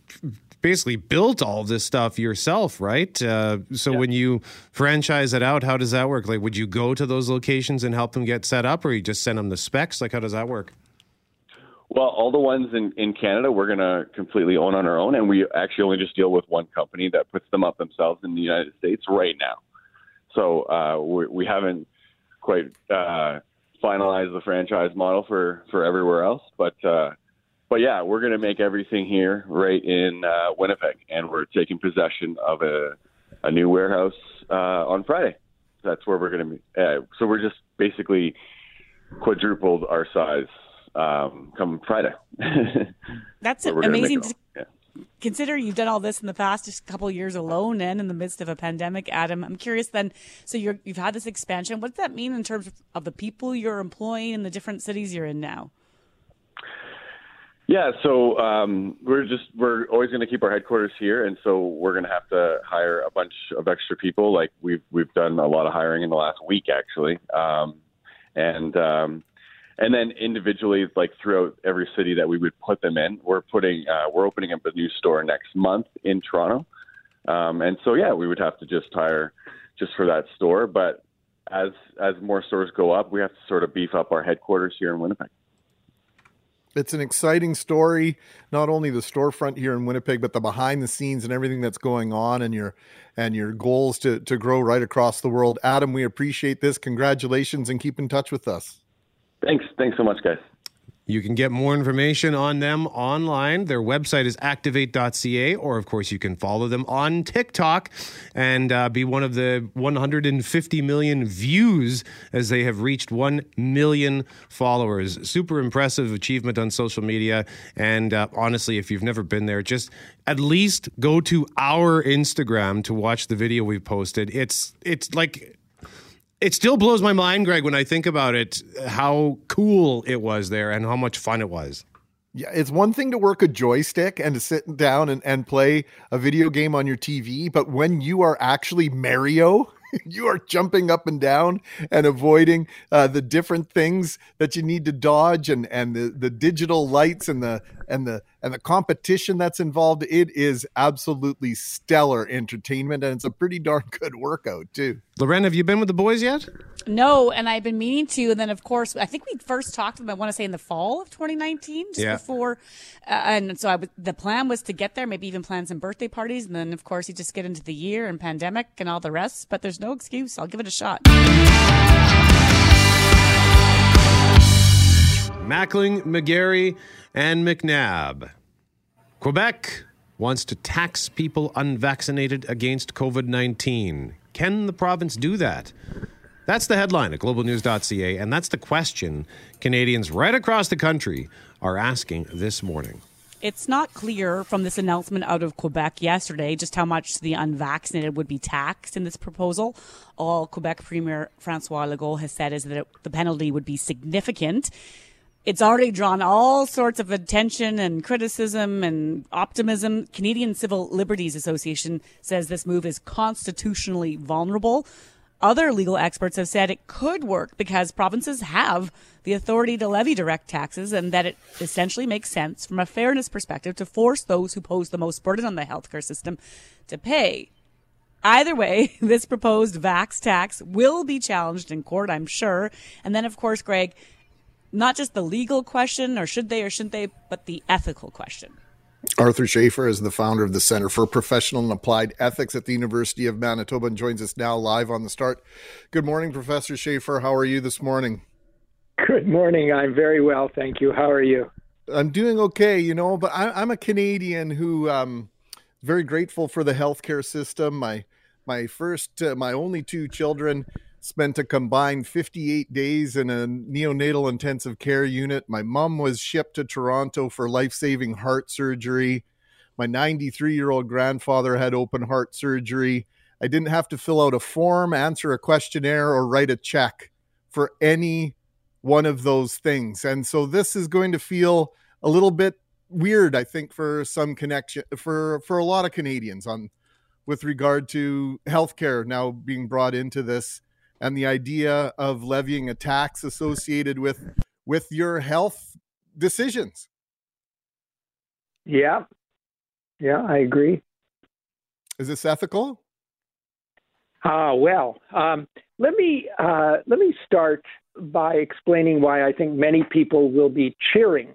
basically built all this stuff yourself, right? Uh, so yeah. when you franchise it out, how does that work? Like, would you go to those locations and help them get set up, or you just send them the specs? Like, how does that work? Well, all the ones in, in Canada, we're going to completely own on our own, and we actually only just deal with one company that puts them up themselves in the United States right now. So uh, we, we haven't quite uh, finalize the franchise model for for everywhere else. But uh, but yeah, we're going to make everything here right in uh, Winnipeg, and we're taking possession of a a new warehouse uh, on Friday. That's where we're going to be. Uh, so we're just basically quadrupled our size um, come Friday. That's amazing. Yeah consider you've done all this in the past just a couple years alone and in the midst of a pandemic adam i'm curious then so you're you've had this expansion what does that mean in terms of the people you're employing in the different cities you're in now? Yeah so um, we're just we're always going to keep our headquarters here and so we're going to have to hire a bunch of extra people. Like we've we've done a lot of hiring in the last week actually. Um, and um, and then individually, like throughout every city that we would put them in, we're putting uh, we're opening up a new store next month in Toronto, um, and so yeah, we would have to just hire just for that store. But as as more stores go up, we have to sort of beef up our headquarters here in Winnipeg. It's an exciting story, not only the storefront here in Winnipeg, but the behind the scenes and everything that's going on, and your and your goals to to grow right across the world. Adam, we appreciate this. Congratulations, and keep in touch with us. Thanks. Thanks so much, guys. You can get more information on them online. Their website is activate.ca, or of course, you can follow them on TikTok and uh, be one of the 150 million views as they have reached 1 million followers. Super impressive achievement on social media. And uh, honestly, if you've never been there, just at least go to our Instagram to watch the video we've posted. It's, it's like, it still blows my mind, Greg, when I think about it, how cool it was there and how much fun it was. Yeah, it's one thing to work a joystick and to sit down and, and play a video game on your TV, but when you are actually Mario, you are jumping up and down and avoiding uh, the different things that you need to dodge and, and the, the digital lights and the and the and the competition that's involved, it is absolutely stellar entertainment, and it's a pretty darn good workout too. Loren, have you been with the boys yet? No, and I've been meaning to. And then, of course, I think we first talked to them. I want to say in the fall of 2019, just Yeah. before. Uh, and so I was, the plan was to get there, maybe even plan some birthday parties, and then, of course, you just get into the year and pandemic and all the rest. But there's no excuse. I'll give it a shot. Mackling, McGarry, and McNabb. Quebec wants to tax people unvaccinated against COVID 19. Can the province do that? That's the headline at globalnews.ca, and that's the question Canadians right across the country are asking this morning. It's not clear from this announcement out of Quebec yesterday just how much the unvaccinated would be taxed in this proposal. All Quebec Premier Francois Legault has said is that it, the penalty would be significant. It's already drawn all sorts of attention and criticism and optimism. Canadian Civil Liberties Association says this move is constitutionally vulnerable. Other legal experts have said it could work because provinces have the authority to levy direct taxes and that it essentially makes sense from a fairness perspective to force those who pose the most burden on the healthcare system to pay. Either way, this proposed vax tax will be challenged in court, I'm sure. And then, of course, Greg, not just the legal question, or should they or shouldn't they, but the ethical question. Arthur Schafer is the founder of the Center for Professional and Applied Ethics at the University of Manitoba and joins us now live on the start. Good morning, Professor Schafer. How are you this morning? Good morning. I'm very well, thank you. How are you? I'm doing okay, you know, but I, I'm a Canadian who um very grateful for the healthcare system. My my first, uh, my only two children spent a combined 58 days in a neonatal intensive care unit. My mom was shipped to Toronto for life saving heart surgery. My 93 year old grandfather had open heart surgery. I didn't have to fill out a form, answer a questionnaire, or write a check for any one of those things. And so this is going to feel a little bit weird, I think, for some connection for for a lot of Canadians on with regard to healthcare now being brought into this and the idea of levying a tax associated with with your health decisions. Yeah. Yeah, I agree. Is this ethical? Ah, well, um, let me uh, let me start by explaining why I think many people will be cheering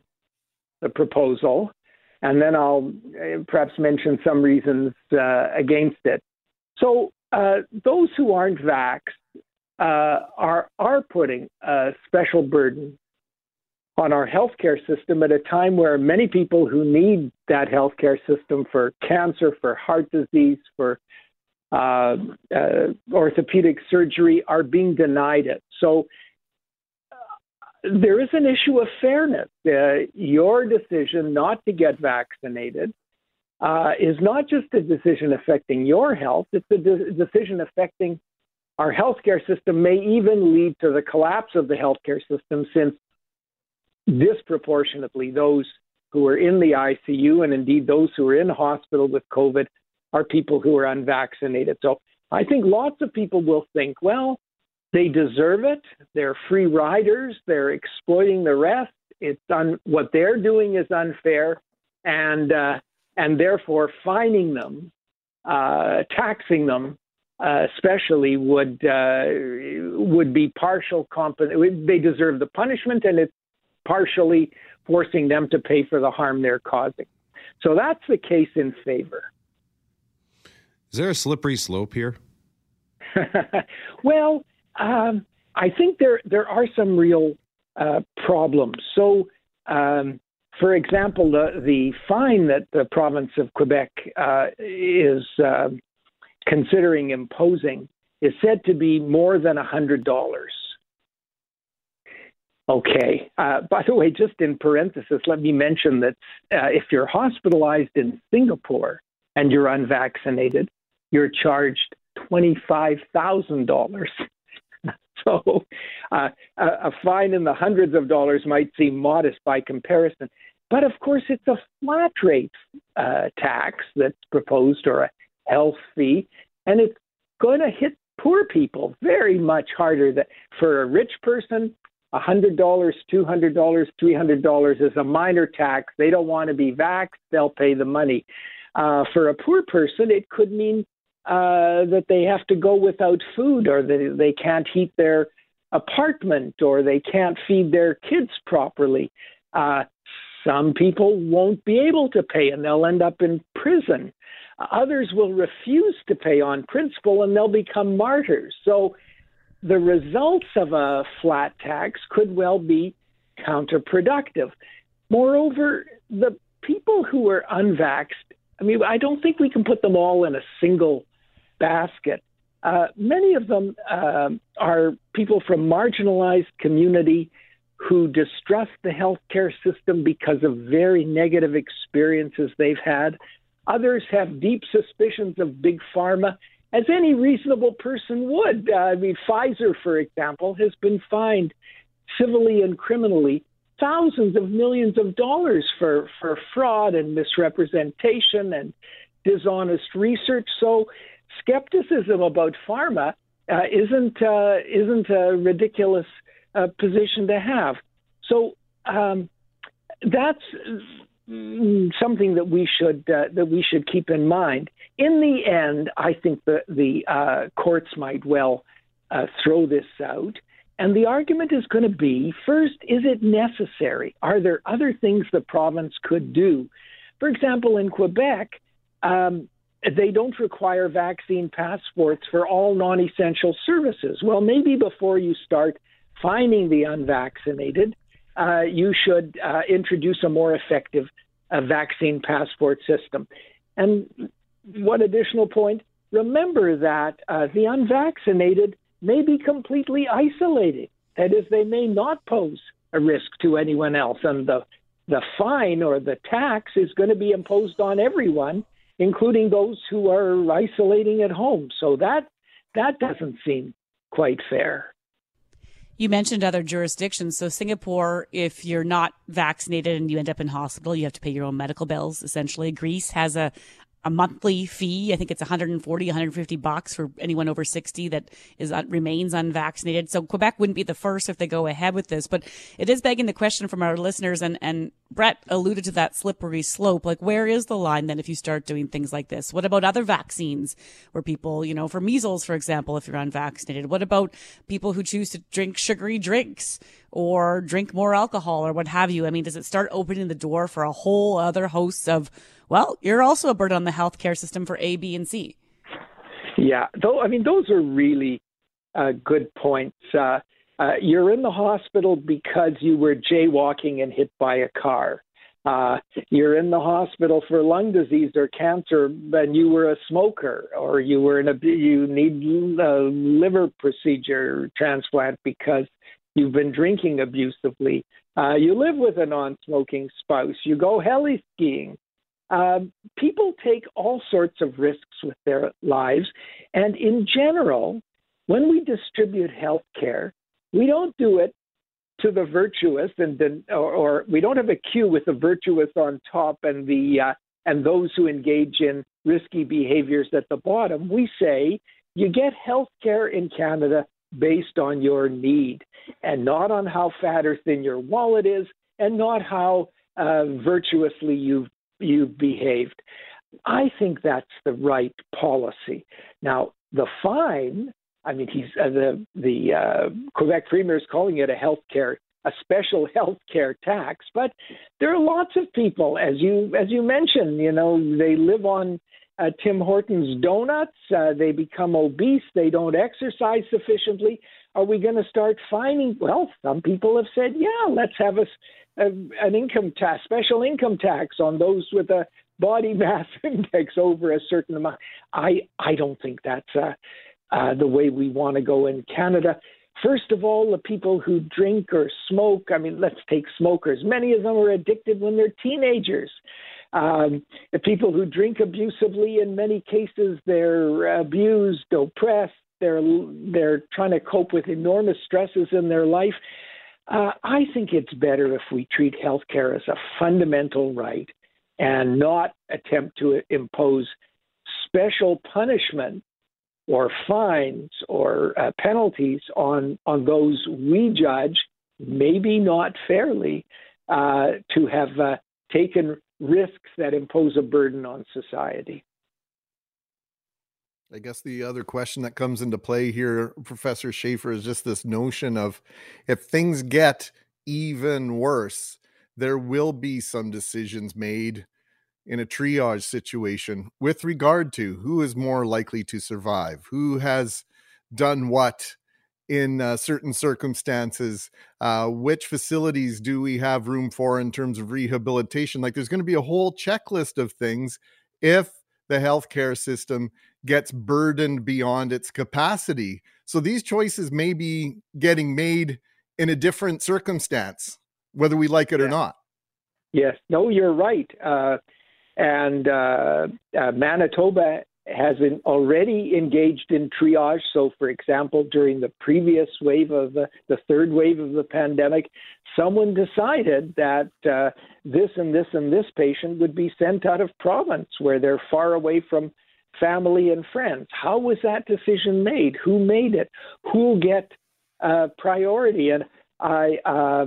the proposal, and then I'll uh, perhaps mention some reasons uh, against it. So, uh, those who aren't vaxxed uh, are are putting a special burden on our healthcare system at a time where many people who need that healthcare system for cancer, for heart disease, for uh, uh, orthopedic surgery are being denied it. So uh, there is an issue of fairness. Uh, your decision not to get vaccinated uh, is not just a decision affecting your health, it's a de- decision affecting our healthcare system, may even lead to the collapse of the healthcare system since disproportionately those who are in the ICU and indeed those who are in hospital with COVID are people who are unvaccinated. So I think lots of people will think, well, they deserve it. They're free riders. They're exploiting the rest. It's un- what they're doing is unfair, and uh, and therefore fining them, uh, taxing them, uh, especially would uh, would be partial comp. They deserve the punishment, and it's partially forcing them to pay for the harm they're causing. So that's the case in favor. Is there a slippery slope here? well, um, I think there there are some real uh, problems. So, um, for example, the the fine that the province of Quebec uh, is uh, considering imposing is said to be more than a hundred dollars. Okay. Uh, by the way, just in parenthesis, let me mention that uh, if you're hospitalized in Singapore and you're unvaccinated, you're charged $25,000. so uh, a, a fine in the hundreds of dollars might seem modest by comparison. But of course, it's a flat rate uh, tax that's proposed or a health fee, and it's going to hit poor people very much harder. That for a rich person, $100, $200, $300 is a minor tax. They don't want to be vaxxed, they'll pay the money. Uh, for a poor person, it could mean uh, that they have to go without food or that they can't heat their apartment or they can't feed their kids properly. Uh, some people won't be able to pay and they'll end up in prison. Others will refuse to pay on principle and they'll become martyrs. So the results of a flat tax could well be counterproductive. Moreover, the people who are unvaxxed, I mean, I don't think we can put them all in a single basket. Uh, many of them uh, are people from marginalized community who distrust the healthcare system because of very negative experiences they've had. Others have deep suspicions of big pharma, as any reasonable person would. Uh, I mean, Pfizer, for example, has been fined civilly and criminally thousands of millions of dollars for, for fraud and misrepresentation and dishonest research. So, skepticism about pharma uh, isn't uh, isn't a ridiculous uh, position to have. So um, that's something that we should uh, that we should keep in mind. In the end, I think the the uh, courts might well uh, throw this out. And the argument is going to be first, is it necessary? Are there other things the province could do? For example, in Quebec, um, they don't require vaccine passports for all non essential services. Well, maybe before you start finding the unvaccinated, uh, you should uh, introduce a more effective uh, vaccine passport system. And one additional point remember that uh, the unvaccinated may be completely isolated. That is, they may not pose a risk to anyone else, and the the fine or the tax is going to be imposed on everyone, including those who are isolating at home. So that that doesn't seem quite fair. You mentioned other jurisdictions. So Singapore, if you're not vaccinated and you end up in hospital, you have to pay your own medical bills. Essentially, Greece has a a monthly fee. I think it's 140, 150 bucks for anyone over 60 that is uh, remains unvaccinated. So Quebec wouldn't be the first if they go ahead with this, but it is begging the question from our listeners and and Brett alluded to that slippery slope. Like where is the line then if you start doing things like this? What about other vaccines where people, you know, for measles for example, if you're unvaccinated? What about people who choose to drink sugary drinks or drink more alcohol or what have you? I mean, does it start opening the door for a whole other host of well, you're also a burden on the healthcare system for A, B, and C. Yeah, though I mean those are really uh, good points. Uh, uh, you're in the hospital because you were jaywalking and hit by a car. Uh, you're in the hospital for lung disease or cancer, and you were a smoker, or you were in a you need a liver procedure transplant because you've been drinking abusively. Uh, you live with a non-smoking spouse. You go heli skiing. Um, people take all sorts of risks with their lives. And in general, when we distribute health care, we don't do it to the virtuous and then, or, or, we don't have a queue with the virtuous on top and the uh, and those who engage in risky behaviors at the bottom. We say you get health care in Canada based on your need and not on how fat or thin your wallet is and not how uh, virtuously you've you've behaved. I think that's the right policy. Now, the fine, I mean, he's uh, the the uh, Quebec Premier is calling it a health care a special health care tax, but there are lots of people, as you as you mentioned, you know, they live on uh, Tim Hortons donuts, uh, they become obese, they don't exercise sufficiently. Are we going to start finding? Well, some people have said, yeah, let's have a, an income tax, special income tax on those with a body mass index over a certain amount. I I don't think that's uh, uh, the way we want to go in Canada. First of all, the people who drink or smoke. I mean, let's take smokers. Many of them are addicted when they're teenagers. Um, the people who drink abusively, in many cases, they're abused, oppressed. They're they're trying to cope with enormous stresses in their life. Uh, I think it's better if we treat healthcare as a fundamental right and not attempt to impose special punishment or fines or uh, penalties on on those we judge maybe not fairly, uh, to have uh, taken risks that impose a burden on society. I guess the other question that comes into play here, Professor Schafer, is just this notion of if things get even worse, there will be some decisions made in a triage situation with regard to who is more likely to survive, who has done what in uh, certain circumstances, uh, which facilities do we have room for in terms of rehabilitation. Like there's going to be a whole checklist of things if the healthcare system gets burdened beyond its capacity. So these choices may be getting made in a different circumstance, whether we like it yeah. or not. Yes, no, you're right. Uh, and uh, uh, Manitoba has been already engaged in triage. So, for example, during the previous wave of the, the third wave of the pandemic, someone decided that uh, this and this and this patient would be sent out of province where they're far away from family and friends. How was that decision made? Who made it? Who'll get uh, priority? And I. Uh,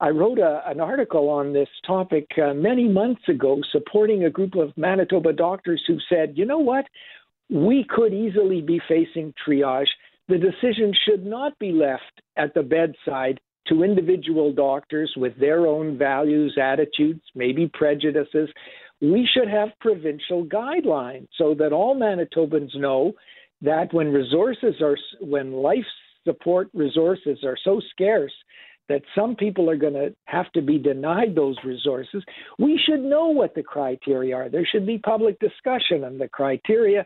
I wrote a, an article on this topic uh, many months ago, supporting a group of Manitoba doctors who said, you know what? We could easily be facing triage. The decision should not be left at the bedside to individual doctors with their own values, attitudes, maybe prejudices. We should have provincial guidelines so that all Manitobans know that when resources are, when life support resources are so scarce, that some people are going to have to be denied those resources, we should know what the criteria are. There should be public discussion, and the criteria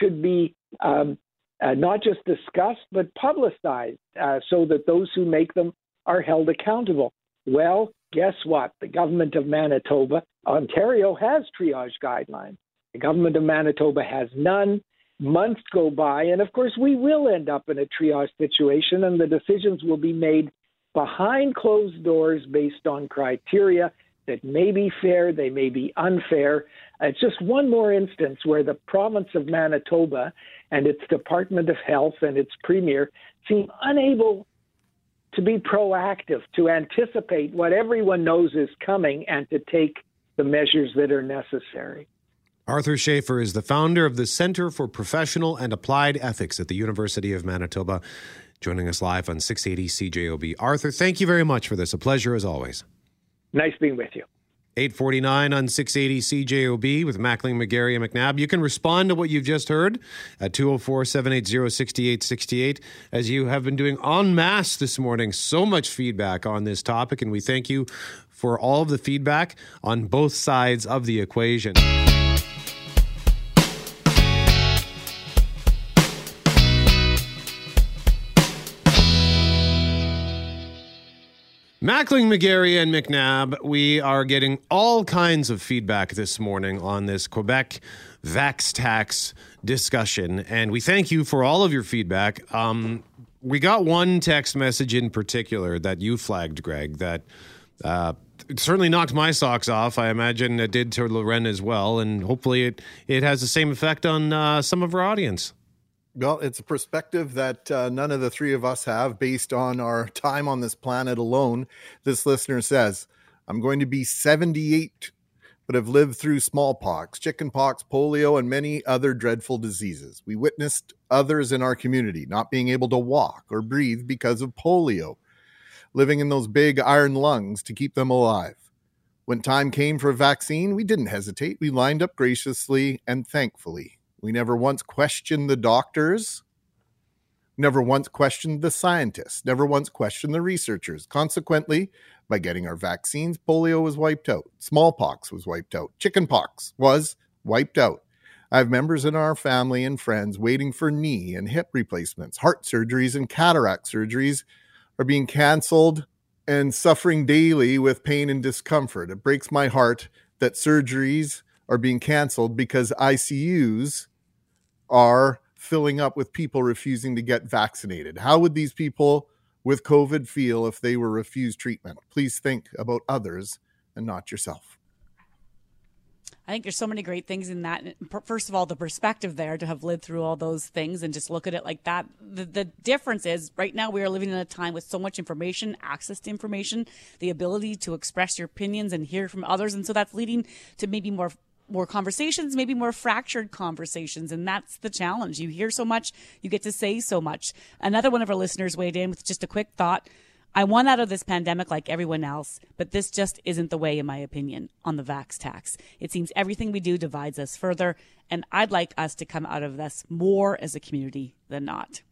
should be um, uh, not just discussed, but publicized uh, so that those who make them are held accountable. Well, guess what? The government of Manitoba, Ontario has triage guidelines. The government of Manitoba has none. Months go by, and of course, we will end up in a triage situation, and the decisions will be made behind closed doors based on criteria that may be fair, they may be unfair. It's just one more instance where the province of Manitoba and its Department of Health and its premier seem unable to be proactive, to anticipate what everyone knows is coming, and to take the measures that are necessary. Arthur Schafer is the founder of the Center for Professional and Applied Ethics at the University of Manitoba joining us live on 680 CJOB. Arthur, thank you very much for this. A pleasure as always. Nice being with you. 849 on 680 CJOB with Mackling, McGarry, and McNabb. You can respond to what you've just heard at 204 780 6868, as you have been doing en masse this morning. So much feedback on this topic, and we thank you for all of the feedback on both sides of the equation. Mackling, McGarry, and McNabb, we are getting all kinds of feedback this morning on this Quebec vax tax discussion, and we thank you for all of your feedback. Um, we got one text message in particular that you flagged, Greg, that uh, certainly knocked my socks off. I imagine it did to Loren as well, and hopefully it, it has the same effect on uh, some of our audience. Well, it's a perspective that uh, none of the three of us have based on our time on this planet alone. This listener says, I'm going to be 78, but have lived through smallpox, chickenpox, polio, and many other dreadful diseases. We witnessed others in our community not being able to walk or breathe because of polio, living in those big iron lungs to keep them alive. When time came for a vaccine, we didn't hesitate. We lined up graciously and thankfully. We never once questioned the doctors, never once questioned the scientists, never once questioned the researchers. Consequently, by getting our vaccines, polio was wiped out, smallpox was wiped out, chickenpox was wiped out. I have members in our family and friends waiting for knee and hip replacements, heart surgeries, and cataract surgeries are being canceled and suffering daily with pain and discomfort. It breaks my heart that surgeries are being canceled because ICUs are filling up with people refusing to get vaccinated. How would these people with COVID feel if they were refused treatment? Please think about others and not yourself. I think there's so many great things in that. First of all, the perspective there to have lived through all those things and just look at it like that. The, the difference is right now we are living in a time with so much information, access to information, the ability to express your opinions and hear from others. And so that's leading to maybe more more conversations, maybe more fractured conversations. And that's the challenge. You hear so much, you get to say so much. Another one of our listeners weighed in with just a quick thought. I won out of this pandemic like everyone else, but this just isn't the way, in my opinion, on the vax tax. It seems everything we do divides us further, and I'd like us to come out of this more as a community than not.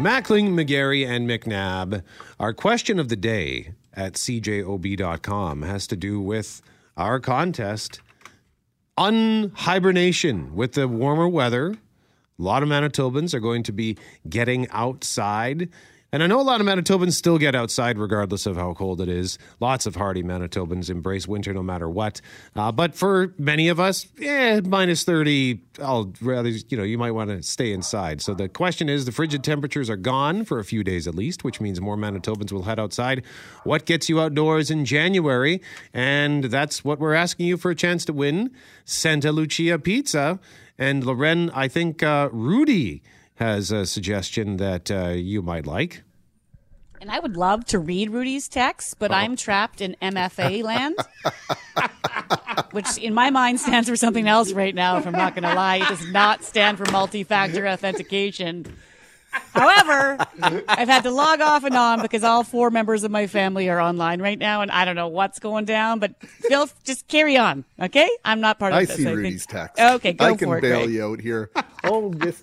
Mackling, McGarry, and McNabb. Our question of the day at cjob.com has to do with our contest unhibernation with the warmer weather. A lot of Manitobans are going to be getting outside and I know a lot of Manitobans still get outside regardless of how cold it is. Lots of hardy Manitobans embrace winter no matter what. Uh, but for many of us, yeah, minus 30, I'll rather, you know, you might want to stay inside. So the question is the frigid temperatures are gone for a few days at least, which means more Manitobans will head outside. What gets you outdoors in January? And that's what we're asking you for a chance to win Santa Lucia Pizza. And Loren, I think uh, Rudy has a suggestion that uh, you might like. And I would love to read Rudy's text, but oh. I'm trapped in MFA land, which in my mind stands for something else right now, if I'm not going to lie. It does not stand for multi factor authentication. However, I've had to log off and on because all four members of my family are online right now, and I don't know what's going down. But Phil, just carry on, okay? I'm not part of I this. See I see Rudy's text. Okay, go I can for it, bail Greg. you out here. Oh, this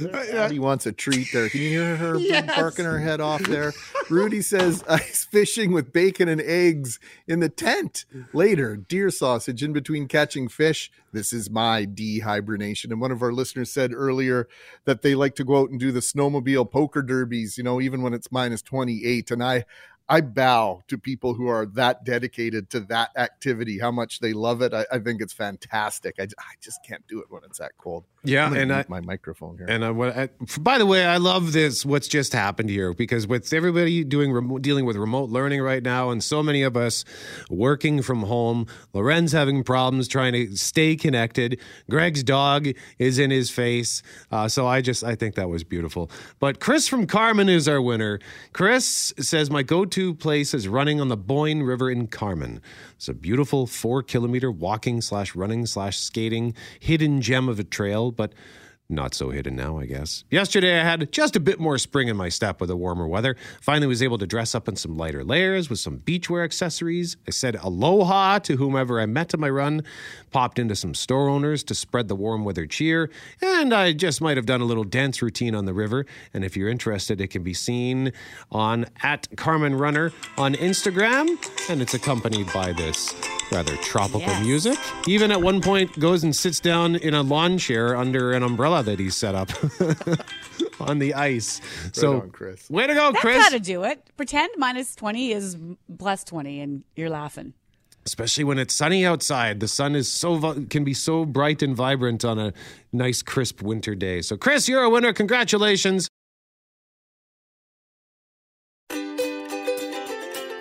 Rudy wants a treat there. Can you hear her yes. barking her head off there? Rudy says ice fishing with bacon and eggs in the tent. Later, deer sausage in between catching fish. This is my dehibernation. And one of our listeners said earlier that they like to go out and do the snowmobile poker derbies, you know, even when it's minus 28. And I I bow to people who are that dedicated to that activity, how much they love it. I, I think it's fantastic. I, I, just can't do it when it's that cold. Yeah, and I, my microphone here. And I, what I, by the way, I love this. What's just happened here because with everybody doing remote, dealing with remote learning right now, and so many of us working from home, Loren's having problems trying to stay connected. Greg's dog is in his face. Uh, so I just I think that was beautiful. But Chris from Carman is our winner. Chris says my go-to place is running on the Boyne River in Carman. It's a beautiful four kilometer walking slash running slash skating hidden gem of a trail, but not so hidden now, I guess. Yesterday, I had just a bit more spring in my step with the warmer weather. Finally, was able to dress up in some lighter layers with some beachwear accessories. I said aloha to whomever I met on my run, popped into some store owners to spread the warm weather cheer, and I just might have done a little dance routine on the river. And if you're interested, it can be seen on at Carman Runner on Instagram, and it's accompanied by this rather tropical yes. music. Even at one point, goes and sits down in a lawn chair under an umbrella that he's set up on the ice. Right so, on, Chris. way to go, That's Chris! how to do it. Pretend minus twenty is plus twenty, and you're laughing. Especially when it's sunny outside, the sun is so can be so bright and vibrant on a nice, crisp winter day. So, Chris, you're a winner. Congratulations!